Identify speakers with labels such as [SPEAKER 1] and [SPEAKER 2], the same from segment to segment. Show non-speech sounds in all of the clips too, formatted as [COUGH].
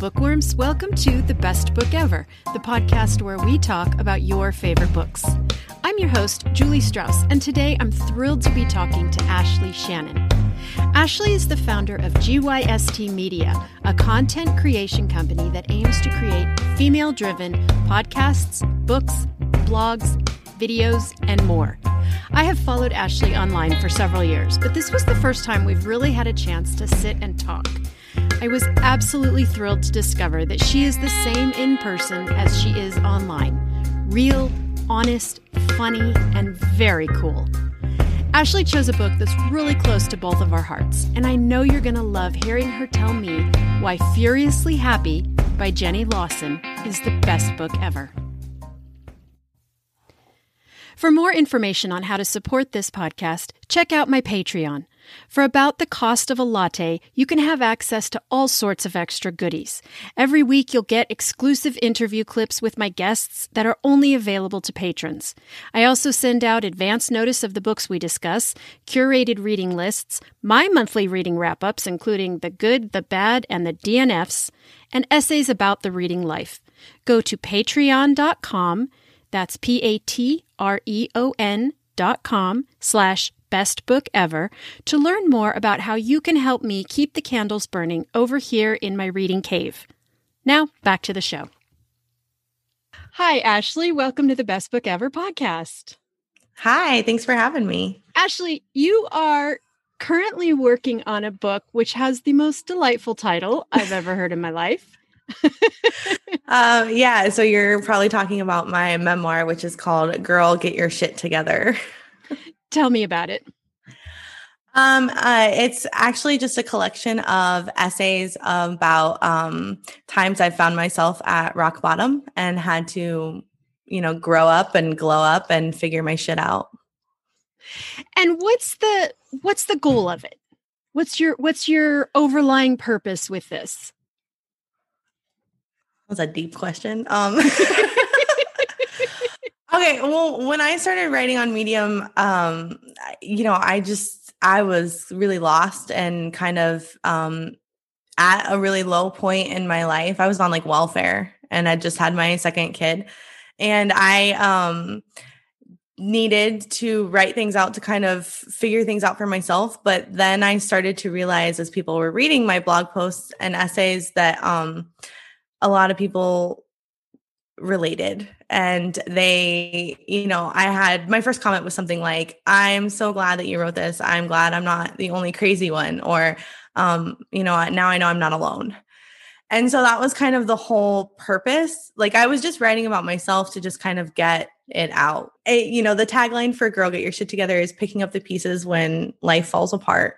[SPEAKER 1] bookworms. Welcome to The Best Book Ever, the podcast where we talk about your favorite books. I'm your host, Julie Strauss, and today I'm thrilled to be talking to Ashley Shannon. Ashley is the founder of GYST Media, a content creation company that aims to create female driven podcasts, books, blogs, videos, and more. I have followed Ashley online for several years, but this was the first time we've really had a chance to sit and talk. I was absolutely thrilled to discover that she is the same in person as she is online real, honest, funny, and very cool. Ashley chose a book that's really close to both of our hearts, and I know you're going to love hearing her tell me why Furiously Happy by Jenny Lawson is the best book ever. For more information on how to support this podcast, check out my Patreon. For about the cost of a latte, you can have access to all sorts of extra goodies. Every week, you'll get exclusive interview clips with my guests that are only available to patrons. I also send out advance notice of the books we discuss, curated reading lists, my monthly reading wrap ups, including the good, the bad, and the DNFs, and essays about the reading life. Go to patreon.com that's P-A-T-R-E-O-N dot com slash best book ever to learn more about how you can help me keep the candles burning over here in my reading cave. Now back to the show. Hi, Ashley. Welcome to the Best Book Ever podcast.
[SPEAKER 2] Hi, thanks for having me.
[SPEAKER 1] Ashley, you are currently working on a book which has the most delightful title I've ever heard in my life. [LAUGHS]
[SPEAKER 2] uh, yeah, so you're probably talking about my memoir, which is called "Girl, Get Your Shit Together." [LAUGHS]
[SPEAKER 1] Tell me about it.
[SPEAKER 2] Um, uh, it's actually just a collection of essays about um, times I found myself at rock bottom and had to, you know, grow up and glow up and figure my shit out.
[SPEAKER 1] And what's the what's the goal of it? What's your what's your overlying purpose with this?
[SPEAKER 2] That was a deep question. Um, [LAUGHS] okay, well, when I started writing on Medium, um, you know, I just I was really lost and kind of um, at a really low point in my life. I was on like welfare, and I just had my second kid, and I um needed to write things out to kind of figure things out for myself but then i started to realize as people were reading my blog posts and essays that um a lot of people related. And they you know i had my first comment was something like i'm so glad that you wrote this. I'm glad i'm not the only crazy one or um you know now i know i'm not alone. And so that was kind of the whole purpose. Like i was just writing about myself to just kind of get it out. It, you know the tagline for girl get your shit together is picking up the pieces when life falls apart.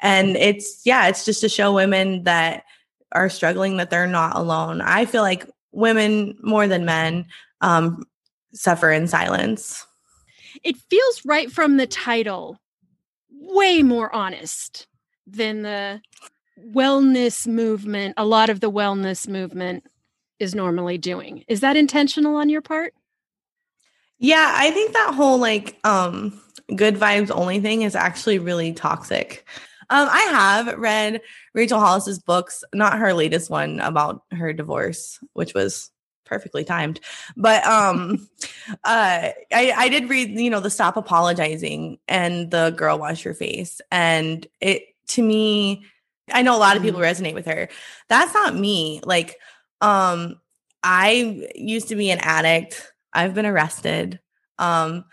[SPEAKER 2] And it's yeah it's just to show women that are struggling that they're not alone. I feel like women more than men um, suffer in silence.
[SPEAKER 1] It feels right from the title, way more honest than the wellness movement. A lot of the wellness movement is normally doing. Is that intentional on your part?
[SPEAKER 2] Yeah, I think that whole like um good vibes only thing is actually really toxic. Um, I have read Rachel Hollis's books, not her latest one about her divorce, which was perfectly timed. But um [LAUGHS] uh I, I did read, you know, the stop apologizing and the girl wash your face. And it to me, I know a lot of people mm-hmm. resonate with her. That's not me. Like, um, I used to be an addict. I've been arrested. Um,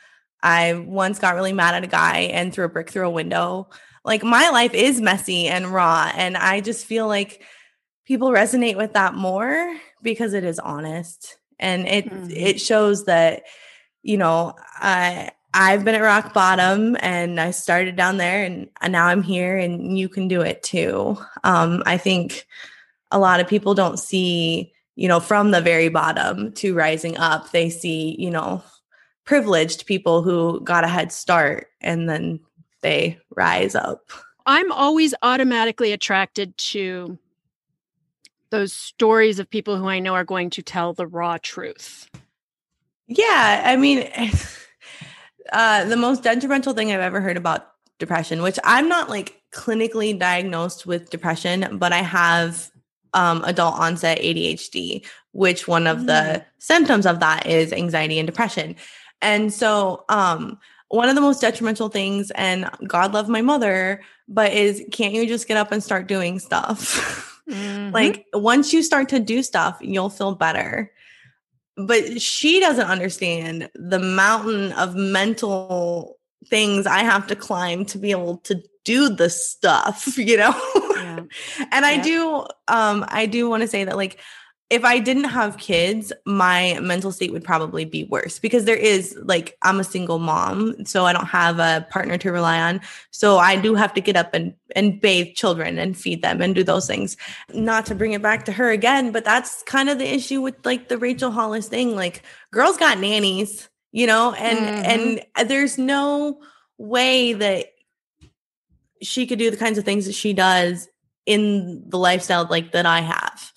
[SPEAKER 2] I once got really mad at a guy and threw a brick through a window like my life is messy and raw and i just feel like people resonate with that more because it is honest and it mm-hmm. it shows that you know i i've been at rock bottom and i started down there and, and now i'm here and you can do it too um i think a lot of people don't see you know from the very bottom to rising up they see you know privileged people who got a head start and then they rise up.
[SPEAKER 1] I'm always automatically attracted to those stories of people who I know are going to tell the raw truth.
[SPEAKER 2] Yeah, I mean, [LAUGHS] uh, the most detrimental thing I've ever heard about depression, which I'm not like clinically diagnosed with depression, but I have um, adult onset ADHD, which one of mm. the symptoms of that is anxiety and depression. And so, um, one of the most detrimental things, and God love my mother, but is can't you just get up and start doing stuff? [LAUGHS] Mm-hmm. like once you start to do stuff, you'll feel better. But she doesn't understand the mountain of mental things I have to climb to be able to do the stuff, [LAUGHS] you know? Yeah. and yeah. I do um I do want to say that like if I didn't have kids, my mental state would probably be worse because there is like I'm a single mom, so I don't have a partner to rely on. So I do have to get up and and bathe children and feed them and do those things. Not to bring it back to her again, but that's kind of the issue with like the Rachel Hollis thing. Like girls got nannies, you know, and mm-hmm. and there's no way that she could do the kinds of things that she does in the lifestyle like that I have.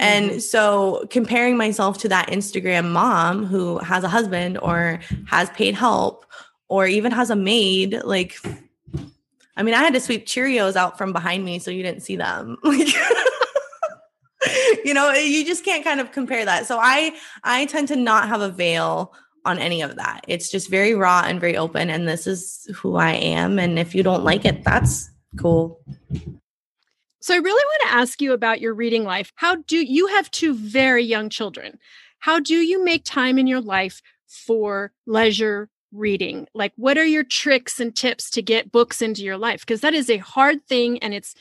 [SPEAKER 2] And mm-hmm. so comparing myself to that Instagram mom who has a husband or has paid help or even has a maid, like, I mean, I had to sweep Cheerios out from behind me so you didn't see them. [LAUGHS] Like, you know, you just can't kind of compare that. So I, I tend to not have a veil on any of that. It's just very raw and very open. And this is who I am. And if you don't like it, that's cool.
[SPEAKER 1] So I really want to ask you about your reading life. How do you have two very young children? How do you make time in your life for leisure reading? Like what are your tricks and tips to get books into your life? Because that is a hard thing and it's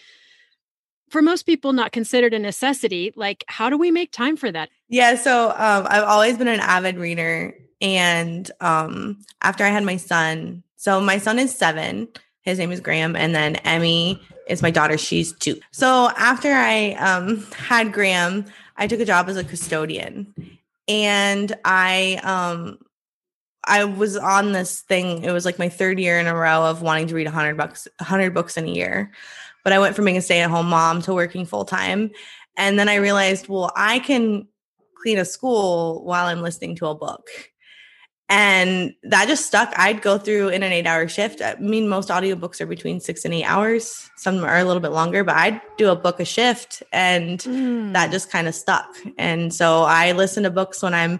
[SPEAKER 1] for most people not considered a necessity. Like how do we make time for that?
[SPEAKER 2] Yeah, so um, I've always been an avid reader and um, after I had my son, so my son is 7 his name is Graham. And then Emmy is my daughter. She's two. So after I um, had Graham, I took a job as a custodian. And I um, I was on this thing. It was like my third year in a row of wanting to read 100 books, 100 books in a year. But I went from being a stay-at-home mom to working full time. And then I realized, well, I can clean a school while I'm listening to a book. And that just stuck. I'd go through in an eight hour shift. I mean, most audiobooks are between six and eight hours. Some are a little bit longer, but I'd do a book a shift and mm. that just kind of stuck. And so I listen to books when I'm,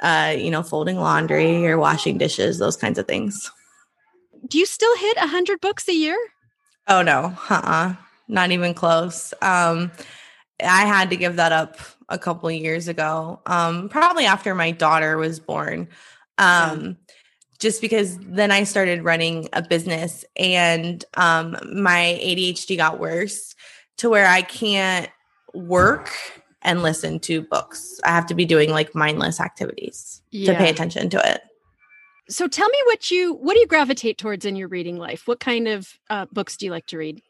[SPEAKER 2] uh, you know, folding laundry or washing dishes, those kinds of things.
[SPEAKER 1] Do you still hit a hundred books a year?
[SPEAKER 2] Oh no, uh-uh. not even close. Um, I had to give that up a couple years ago. Um, probably after my daughter was born. Um, yeah. Just because then I started running a business and um, my ADHD got worse to where I can't work and listen to books. I have to be doing like mindless activities yeah. to pay attention to it.
[SPEAKER 1] So tell me what you what do you gravitate towards in your reading life? What kind of uh, books do you like to read?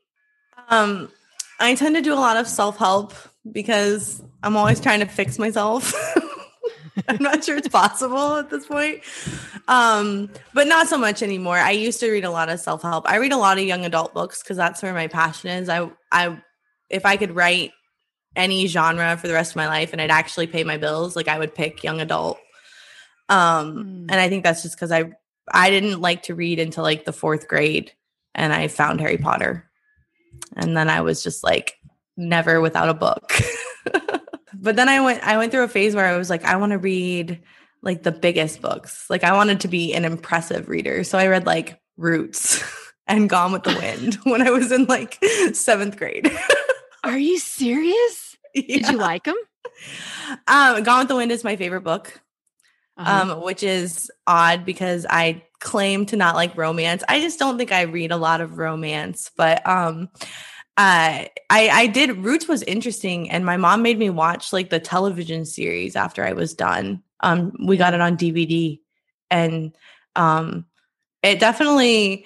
[SPEAKER 2] Um, I tend to do a lot of self help because I'm always trying to fix myself. [LAUGHS] [LAUGHS] I'm not sure it's possible at this point. Um, but not so much anymore. I used to read a lot of self-help. I read a lot of young adult books because that's where my passion is. I I if I could write any genre for the rest of my life and I'd actually pay my bills, like I would pick young adult. Um, mm. and I think that's just because I I didn't like to read until like the fourth grade and I found Harry Potter. And then I was just like never without a book. [LAUGHS] but then I went I went through a phase where I was like, I want to read like the biggest books. Like I wanted to be an impressive reader. So I read like Roots [LAUGHS] and Gone with the Wind [LAUGHS] when I was in like seventh grade.
[SPEAKER 1] Are you serious? Yeah. [LAUGHS] Did you like them?
[SPEAKER 2] Um, Gone with the Wind is my favorite book. Uh-huh. Um, which is odd because I claim to not like romance. I just don't think I read a lot of romance, but um uh I I did Roots was interesting and my mom made me watch like the television series after I was done. Um we got it on DVD and um it definitely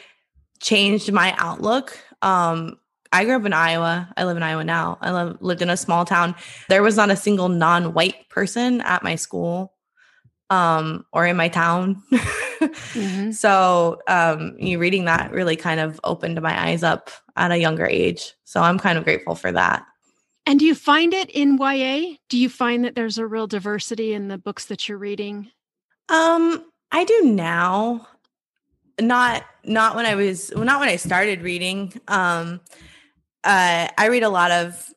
[SPEAKER 2] changed my outlook. Um I grew up in Iowa. I live in Iowa now. I live, lived in a small town. There was not a single non-white person at my school um or in my town. [LAUGHS] mm-hmm. [LAUGHS] So um you reading that really kind of opened my eyes up at a younger age. So I'm kind of grateful for that.
[SPEAKER 1] And do you find it in YA? Do you find that there's a real diversity in the books that you're reading?
[SPEAKER 2] Um, I do now. Not not when I was well, not when I started reading. Um uh I read a lot of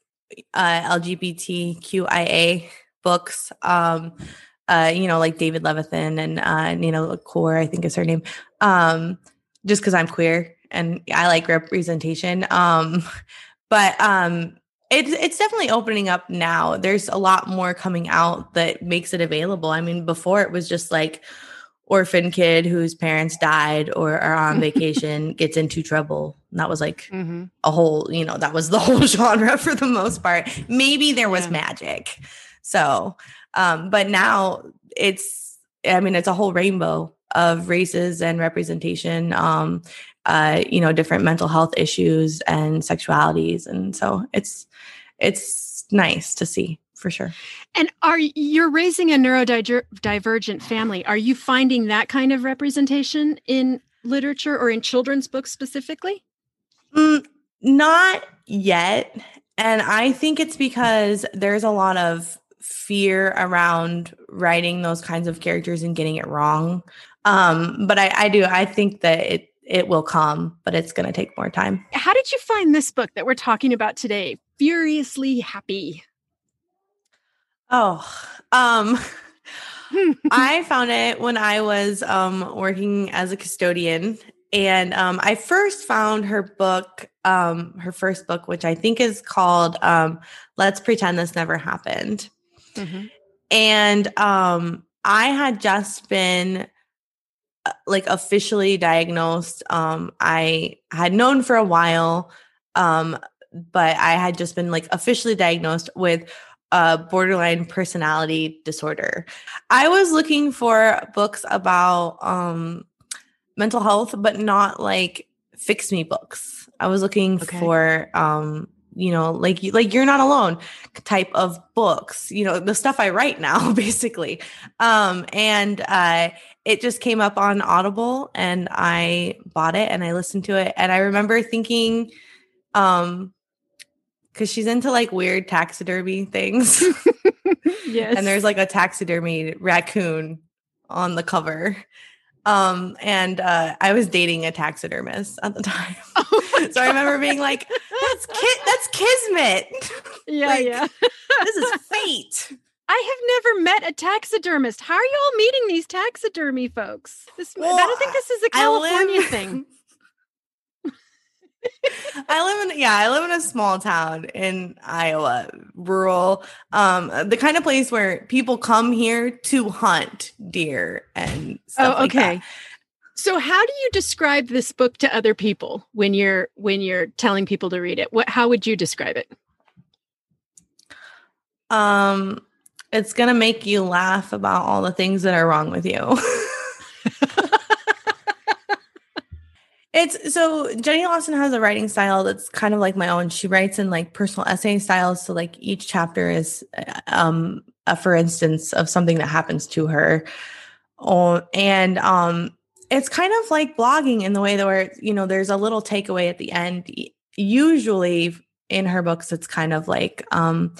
[SPEAKER 2] uh, LGBTQIA books. Um, uh, you know, like David Levithan and uh, Nina LaCour, I think is her name. Um, just because I'm queer and I like representation. Um, [LAUGHS] but um, it's it's definitely opening up now. There's a lot more coming out that makes it available. I mean, before it was just like orphan kid whose parents died or are on [LAUGHS] vacation gets into trouble. And that was like mm-hmm. a whole, you know, that was the [LAUGHS] whole genre for the most part. Maybe there was yeah. magic. So, um, but now it's, I mean, it's a whole rainbow of races and representation, um, uh, you know, different mental health issues and sexualities. And so it's, it's nice to see for sure.
[SPEAKER 1] And are you're raising a neurodivergent family? Are you finding that kind of representation in literature or in children's books specifically?
[SPEAKER 2] Mm, not yet. And I think it's because there's a lot of fear around writing those kinds of characters and getting it wrong. Um, but I, I do, I think that it it will come, but it's going to take more time.
[SPEAKER 1] How did you find this book that we're talking about today? Furiously Happy.
[SPEAKER 2] Oh, um, [LAUGHS] I found it when I was um, working as a custodian. And um, I first found her book, um, her first book, which I think is called um, Let's Pretend This Never Happened. Mm-hmm. And um, I had just been uh, like officially diagnosed. Um, I had known for a while, um, but I had just been like officially diagnosed with a borderline personality disorder. I was looking for books about um, mental health, but not like fix me books. I was looking okay. for um, you know, like like you're not alone type of books, you know, the stuff I write [LAUGHS] now basically. Um and uh it just came up on Audible and I bought it and I listened to it and I remember thinking um because she's into like weird taxidermy things. [LAUGHS] [LAUGHS] yes. And there's like a taxidermy raccoon on the cover. Um, and uh, I was dating a taxidermist at the time. [LAUGHS] Oh [LAUGHS] so I remember being like, that's ki- that's kismet. [LAUGHS]
[SPEAKER 1] Yeah, like, yeah.
[SPEAKER 2] this is fate.
[SPEAKER 1] I have never met a taxidermist. How are you all meeting these taxidermy folks? This well, I don't think this is a California live, thing.
[SPEAKER 2] I live in yeah, I live in a small town in Iowa, rural. Um, the kind of place where people come here to hunt deer and stuff oh, okay. Like
[SPEAKER 1] so how do you describe this book to other people when you're when you're telling people to read it? What how would you describe it?
[SPEAKER 2] Um it's going to make you laugh about all the things that are wrong with you. [LAUGHS] It's so Jenny Lawson has a writing style that's kind of like my own. She writes in like personal essay styles. So like each chapter is um a for instance of something that happens to her. Oh, and um it's kind of like blogging in the way that where you know there's a little takeaway at the end. Usually in her books, it's kind of like um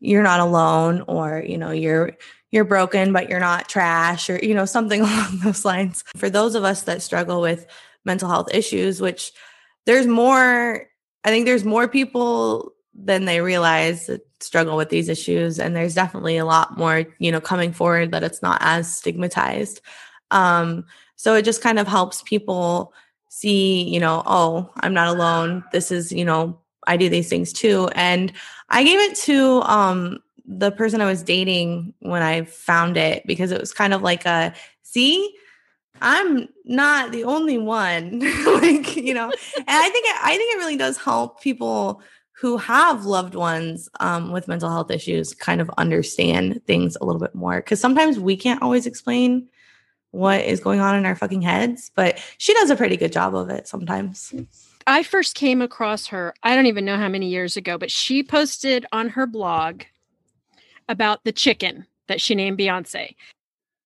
[SPEAKER 2] you're not alone or you know you're you're broken but you're not trash or you know something [LAUGHS] along those lines for those of us that struggle with mental health issues, which there's more, I think there's more people than they realize that struggle with these issues. And there's definitely a lot more, you know, coming forward that it's not as stigmatized. Um, so it just kind of helps people see, you know, oh, I'm not alone. This is, you know, I do these things too. And I gave it to um the person I was dating when I found it because it was kind of like a see, I'm not the only one. [LAUGHS] like, you know, and I think it, I think it really does help people who have loved ones um, with mental health issues kind of understand things a little bit more because sometimes we can't always explain what is going on in our fucking heads, but she does a pretty good job of it sometimes.
[SPEAKER 1] I first came across her, I don't even know how many years ago, but she posted on her blog about the chicken that she named Beyonce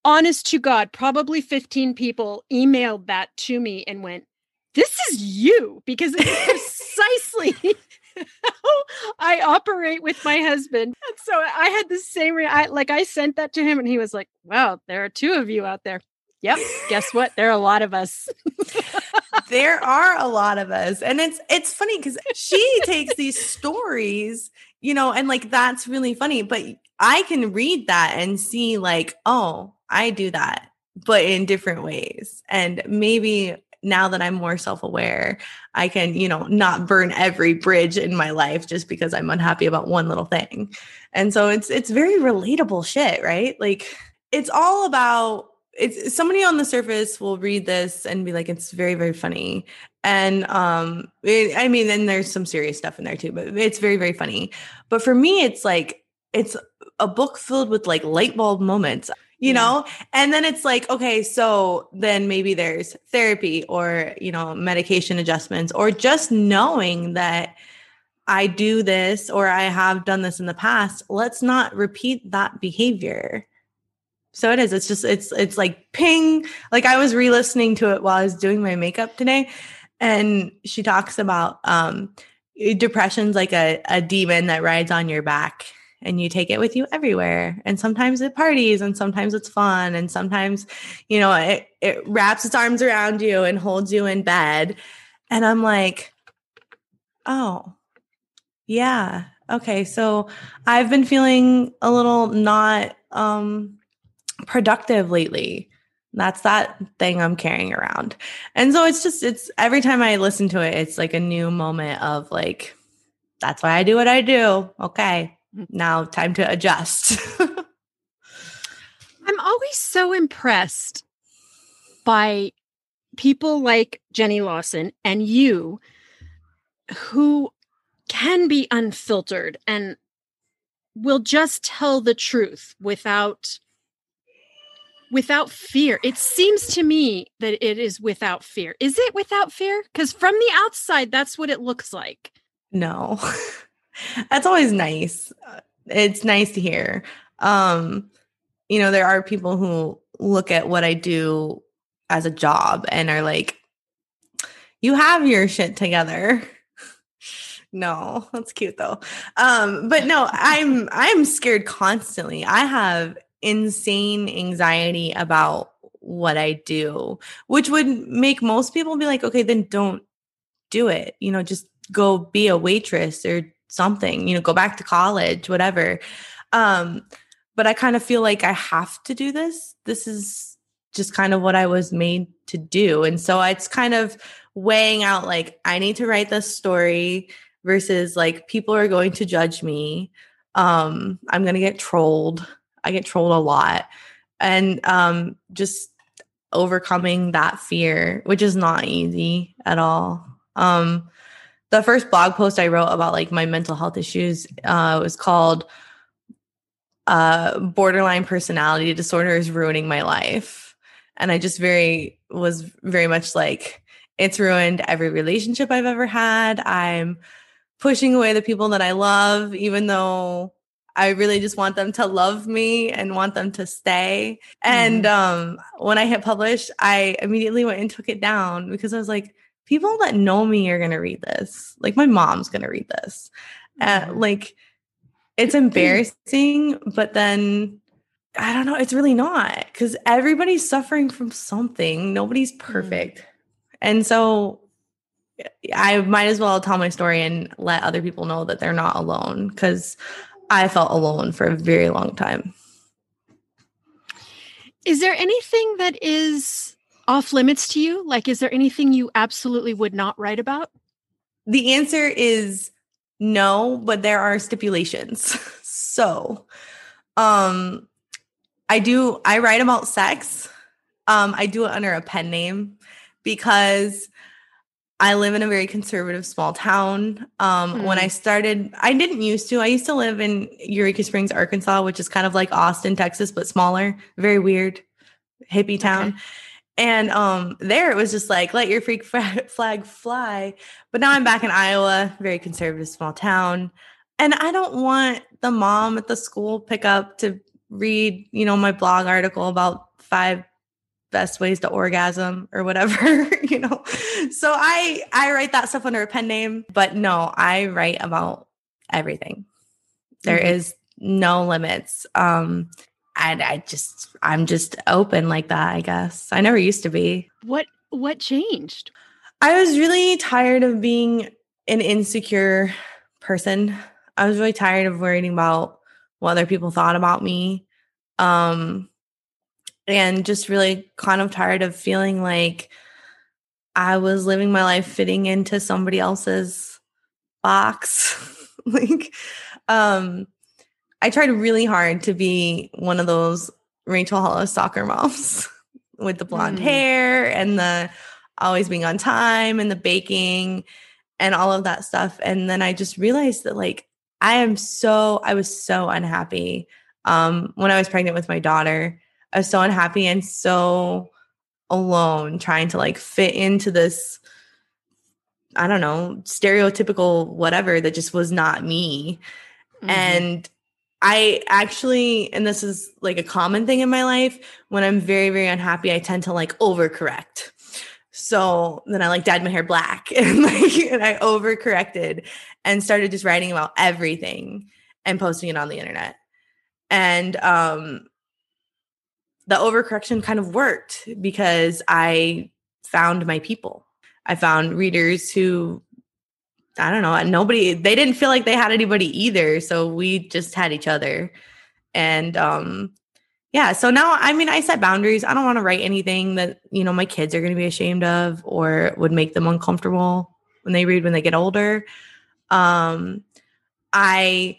[SPEAKER 1] honest to God, probably 15 people emailed that to me and went, This is you, because it's precisely how I operate with my husband. And so I had the same, re- I, like, I sent that to him and he was like, Wow, there are two of you out there. Yep. Guess what? There are a lot of us.
[SPEAKER 2] there are a lot of us. And it's it's funny because she [LAUGHS] takes these stories you know, and like that's really funny. But I can read that and see, like, oh, I do that, but in different ways. And maybe now that I'm more self aware, I can, you know, not burn every bridge in my life just because I'm unhappy about one little thing. And so it's it's very relatable shit, right? Like it's all about it's somebody on the surface will read this and be like it's very very funny and um it, i mean then there's some serious stuff in there too but it's very very funny. But for me it's like it's a book filled with like light bulb moments you know? And then it's like okay so then maybe there's therapy or you know medication adjustments or just knowing that i do this or i have done this in the past let's not repeat that behavior. So it is it's just it's it's like ping. Like i was re-listening to it while i was doing my makeup today and she talks about um depression's like a, a demon that rides on your back and you take it with you everywhere. And sometimes it parties and sometimes it's fun. And sometimes, you know, it, it wraps its arms around you and holds you in bed. And I'm like, oh, yeah. Okay. So I've been feeling a little not um, productive lately. That's that thing I'm carrying around. And so it's just, it's every time I listen to it, it's like a new moment of like, that's why I do what I do. Okay mm-hmm. now time to adjust. [LAUGHS]
[SPEAKER 1] I'm always so impressed by people like Jenny Lawson and you who can be unfiltered and will just tell the truth without without fear. It seems to me that it is without fear. Is it without fear? Cuz from the outside that's what it looks like.
[SPEAKER 2] No. [LAUGHS] That's always nice. It's nice to hear. Um, you know, there are people who look at what I do as a job and are like, you have your shit together. [LAUGHS] no, that's cute though. Um, but no, I'm I'm scared constantly. I have insane anxiety about what I do, which would make most people be like, okay, then don't do it. You know, just go be a waitress or something, you know, go back to college, whatever. Um, but I kind of feel like I have to do this. This is just kind of what I was made to do. And so it's kind of weighing out like, I need to write this story versus like people are going to judge me. Um, I'm going to get trolled. I get trolled a lot. And um, just overcoming that fear, which is not easy at all. Um, the first blog post I wrote about like my mental health issues uh, was called uh, "Borderline Personality Disorder is Ruining My Life," and I just very was very much like it's ruined every relationship I've ever had. I'm pushing away the people that I love, even though I really just want them to love me and want them to stay. And mm-hmm. um, when I hit publish, I immediately went and took it down because I was like, people that know me are going to read this. Like my mom's going to read this. Uh, like it's embarrassing, but then I don't know, it's really not because everybody's suffering from something. Nobody's mm-hmm. perfect. And so I might as well tell my story and let other people know that they're not alone because I felt alone for a very long time.
[SPEAKER 1] Is there anything that is off limits to you? Like, is there anything you absolutely would not write about?
[SPEAKER 2] The answer is no, but there are stipulations. [LAUGHS] so, um, I do, I write about sex. Um, I do it under a pen name because I live in a very conservative small town. Um, mm. When I hmm. started, I didn't used to. I used to live in Eureka Springs, Arkansas, which is kind of like Austin, Texas, but smaller. Very weird, hippie town. Okay. And um, there it was just like, let your freak [LAUGHS] flag fly. But now I'm back in Iowa, very conservative small town. And I don't want the mom at the school pickup to read, you know, my blog article about five best ways to orgasm or whatever, [LAUGHS] you know. So I I write that stuff under a pen name, but no, I write about everything. There mm-hmm. is no limits. Um and I just I'm just open like that, I guess. I never used to be.
[SPEAKER 1] What what changed?
[SPEAKER 2] I was really tired of being an insecure person. I was really tired of worrying about what other people thought about me. Um, and just really kind of tired of feeling like I was living my life fitting into somebody else's box. [LAUGHS] like, um, I tried really hard to be one of those Rachel Hollis soccer moms [LAUGHS] with the blonde mm. hair and the always being on time and the baking and all of that stuff. And then I just realized that like I am so I was so unhappy um when I was pregnant with my daughter. I was so unhappy and so alone trying to like fit into this I don't know, stereotypical whatever that just was not me. Mm-hmm. And I actually, and this is like a common thing in my life, when I'm very, very unhappy, I tend to like overcorrect. So then I like dyed my hair black [LAUGHS] and like and I overcorrected and started just writing about everything and posting it on the internet. And um the overcorrection kind of worked because I found my people. I found readers who I don't know, nobody they didn't feel like they had anybody either, so we just had each other. And um yeah, so now I mean I set boundaries. I don't want to write anything that, you know, my kids are going to be ashamed of or would make them uncomfortable when they read when they get older. Um I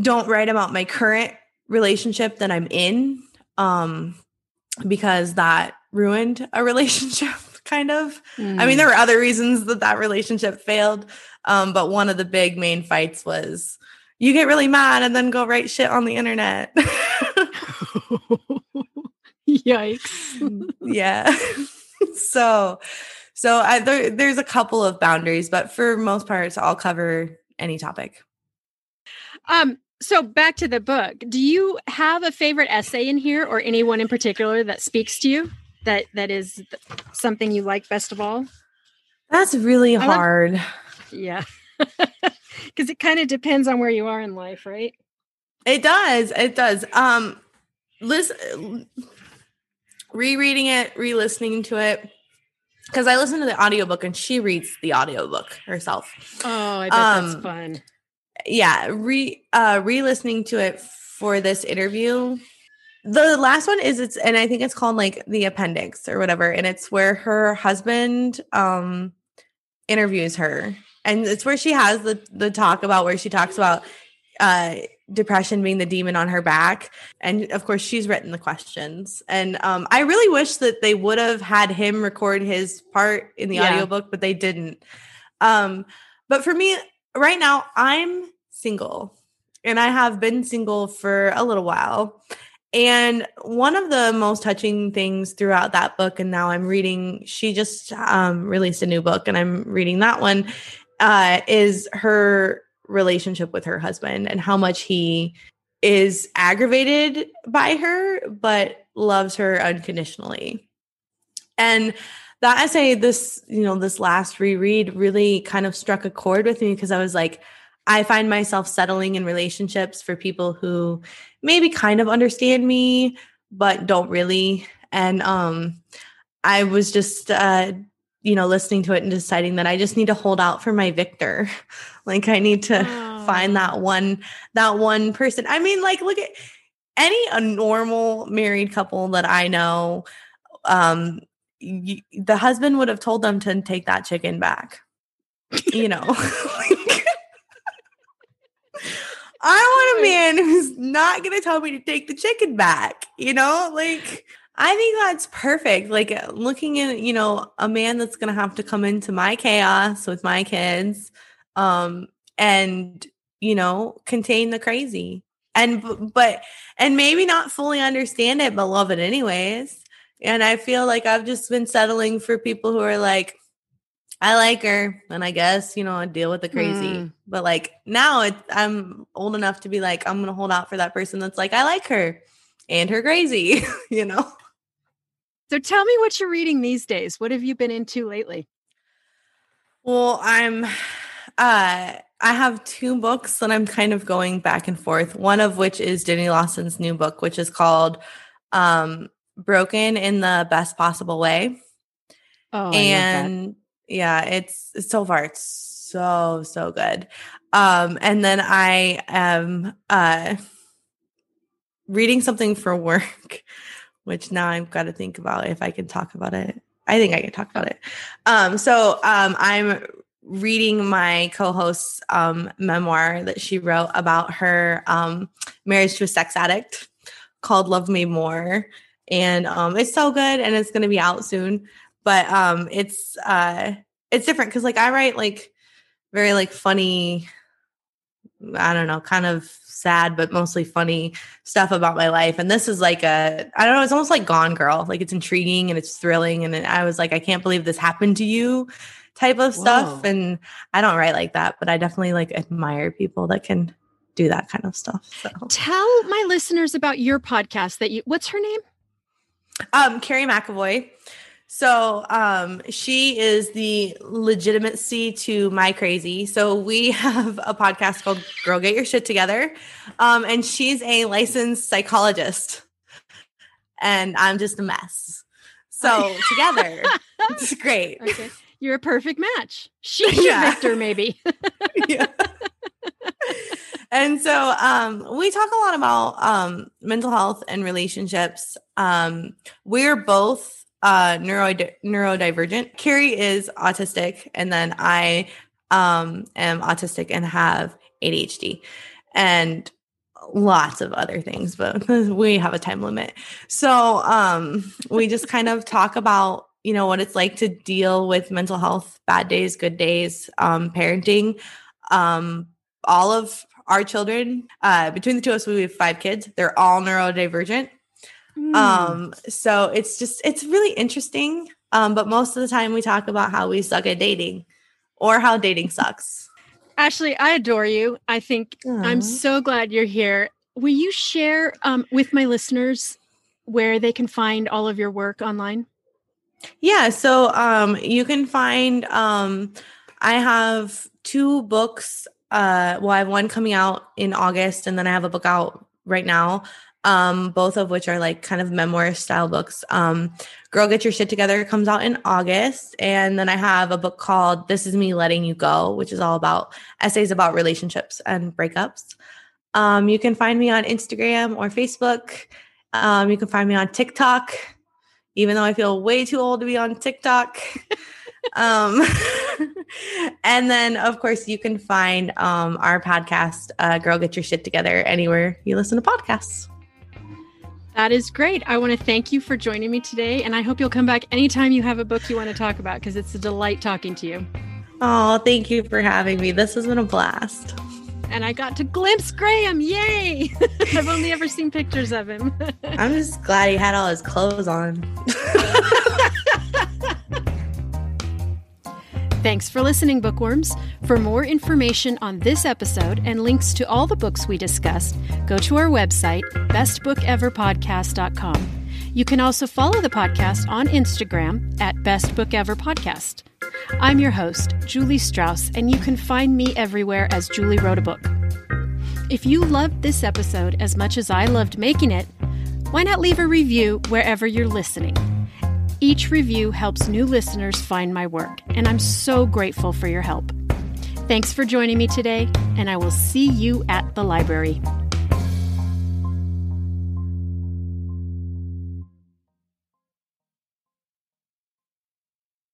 [SPEAKER 2] don't write about my current relationship that I'm in um because that ruined a [LAUGHS] relationship kind of. Mm. I mean, there were other reasons that that relationship failed, um, but one of the big main fights was you get really mad and then go write shit on the internet. [LAUGHS]
[SPEAKER 1] Yikes! [LAUGHS]
[SPEAKER 2] yeah. so, so I, there, there's a couple of boundaries, but for most parts, I'll cover any topic.
[SPEAKER 1] Um, so back to the book. Do you have a favorite essay in here or anyone in particular that speaks to you? that that is something you like best of all?
[SPEAKER 2] That's really hard.
[SPEAKER 1] Love, yeah. [LAUGHS] Cuz it kind of depends on where you are in life, right?
[SPEAKER 2] It does. It does. Um listen rereading it, re-listening to it because I listen to the audiobook and she reads the audiobook herself.
[SPEAKER 1] Oh, I bet um, that's fun.
[SPEAKER 2] Yeah, re uh re-listening to it for this interview. The last one is it's and I think it's called like the appendix or whatever and it's where her husband um interviews her. And it's where she has the the talk about where she talks about uh depression being the demon on her back. And of course she's written the questions. And um I really wish that they would have had him record his part in the yeah. audiobook but they didn't. Um but for me right now I'm single and I have been single for a little while and one of the most touching things throughout that book, and now I'm reading, she just um, released a new book, and I'm reading that one, uh, is her relationship with her husband and how much he is aggravated by her, but loves her unconditionally. And that essay, this, you know, this last reread really kind of struck a chord with me because I was like, I find myself settling in relationships for people who maybe kind of understand me, but don't really. And um, I was just, uh, you know, listening to it and deciding that I just need to hold out for my Victor. [LAUGHS] like I need to oh. find that one, that one person. I mean, like, look at any a normal married couple that I know. Um, y- the husband would have told them to take that chicken back. You know. [LAUGHS] [LAUGHS] I want a man who's not going to tell me to take the chicken back. You know, like I think that's perfect. Like uh, looking at, you know, a man that's going to have to come into my chaos with my kids um and, you know, contain the crazy. And but and maybe not fully understand it but love it anyways. And I feel like I've just been settling for people who are like I like her, and I guess you know I deal with the crazy. Mm. But like now, it, I'm old enough to be like I'm gonna hold out for that person that's like I like her and her crazy, [LAUGHS] you know.
[SPEAKER 1] So tell me what you're reading these days. What have you been into lately?
[SPEAKER 2] Well, I'm uh I have two books that I'm kind of going back and forth. One of which is Jenny Lawson's new book, which is called um Broken in the Best Possible Way. Oh, and yeah, it's, so far it's so so good. Um, and then I am uh reading something for work, [LAUGHS] which now I've got to think about if I can talk about it. I think I can talk about it. Um, so um, I'm reading my co-host's um, memoir that she wrote about her um, marriage to a sex addict called Love Me More. And um, it's so good and it's going to be out soon. But um, it's uh, it's different because like I write like very like funny, I don't know, kind of sad but mostly funny stuff about my life. And this is like a I don't know, it's almost like Gone Girl. Like it's intriguing and it's thrilling. And I was like, I can't believe this happened to you type of stuff. Whoa. And I don't write like that, but I definitely like admire people that can do that kind of stuff. So
[SPEAKER 1] tell my listeners about your podcast that you what's her name?
[SPEAKER 2] Um, Carrie McAvoy. So um, she is the legitimacy to my crazy. So we [LAUGHS] have a podcast called Girl Get Your Shit Together. Um, and she's a licensed psychologist. And I'm just a mess. So [LAUGHS] together, it's great. [LAUGHS]
[SPEAKER 1] Okay. You're a perfect match. She's yeah. your victor, maybe. yeah.
[SPEAKER 2] and so um, we talk a lot about um, mental health and relationships. Um, we're both uh neuro neurodivergent. Carrie is autistic and then I um am autistic and have ADHD and lots of other things, but [LAUGHS] we have a time limit. So um we just kind of talk about you know what it's like to deal with mental health, bad days, good days, um parenting. Um all of our children, uh between the two of us, we have five kids. They're all neurodivergent. Mm. Um, so it's just it's really interesting. Um, but most of the time we talk about how we suck at dating or how dating sucks.
[SPEAKER 1] Ashley, I adore you. I think Aww. I'm so glad you're here. Will you share um, with my listeners where they can find all of your work online?
[SPEAKER 2] Yeah, so um, you can find um, I have two books. Uh, well, I have one coming out in August, and then I have a book out right now um, both of which are like kind of memoir style books. Um, Girl Get Your Shit Together comes out in August. And then I have a book called This Is Me Letting You Go, which is all about essays about relationships and breakups. Um, you can find me on Instagram or Facebook. Um, you can find me on TikTok, even though I feel way too old to be on TikTok. [LAUGHS] um, [LAUGHS] and then, of course, you can find um, our podcast, uh, Girl Get Your Shit Together, anywhere you listen to podcasts.
[SPEAKER 1] That is great. I want to thank you for joining me today. And I hope you'll come back anytime you have a book you want to talk about because it's a delight talking to you.
[SPEAKER 2] Oh, thank you for having me. This has been a blast.
[SPEAKER 1] And I got to glimpse Graham. Yay! [LAUGHS] I've only ever seen pictures of him. [LAUGHS]
[SPEAKER 2] I'm just glad he had all his clothes on. [LAUGHS]
[SPEAKER 1] Thanks for listening, bookworms. For more information on this episode and links to all the books we discussed, go to our website, bestbookeverpodcast.com. You can also follow the podcast on Instagram at Best Book Ever Podcast. I'm your host, Julie Strauss, and you can find me everywhere as Julie Wrote a Book. If you loved this episode as much as I loved making it, why not leave a review wherever you're listening? Each review helps new listeners find my work, and I'm so grateful for your help. Thanks for joining me today, and I will see you at the library.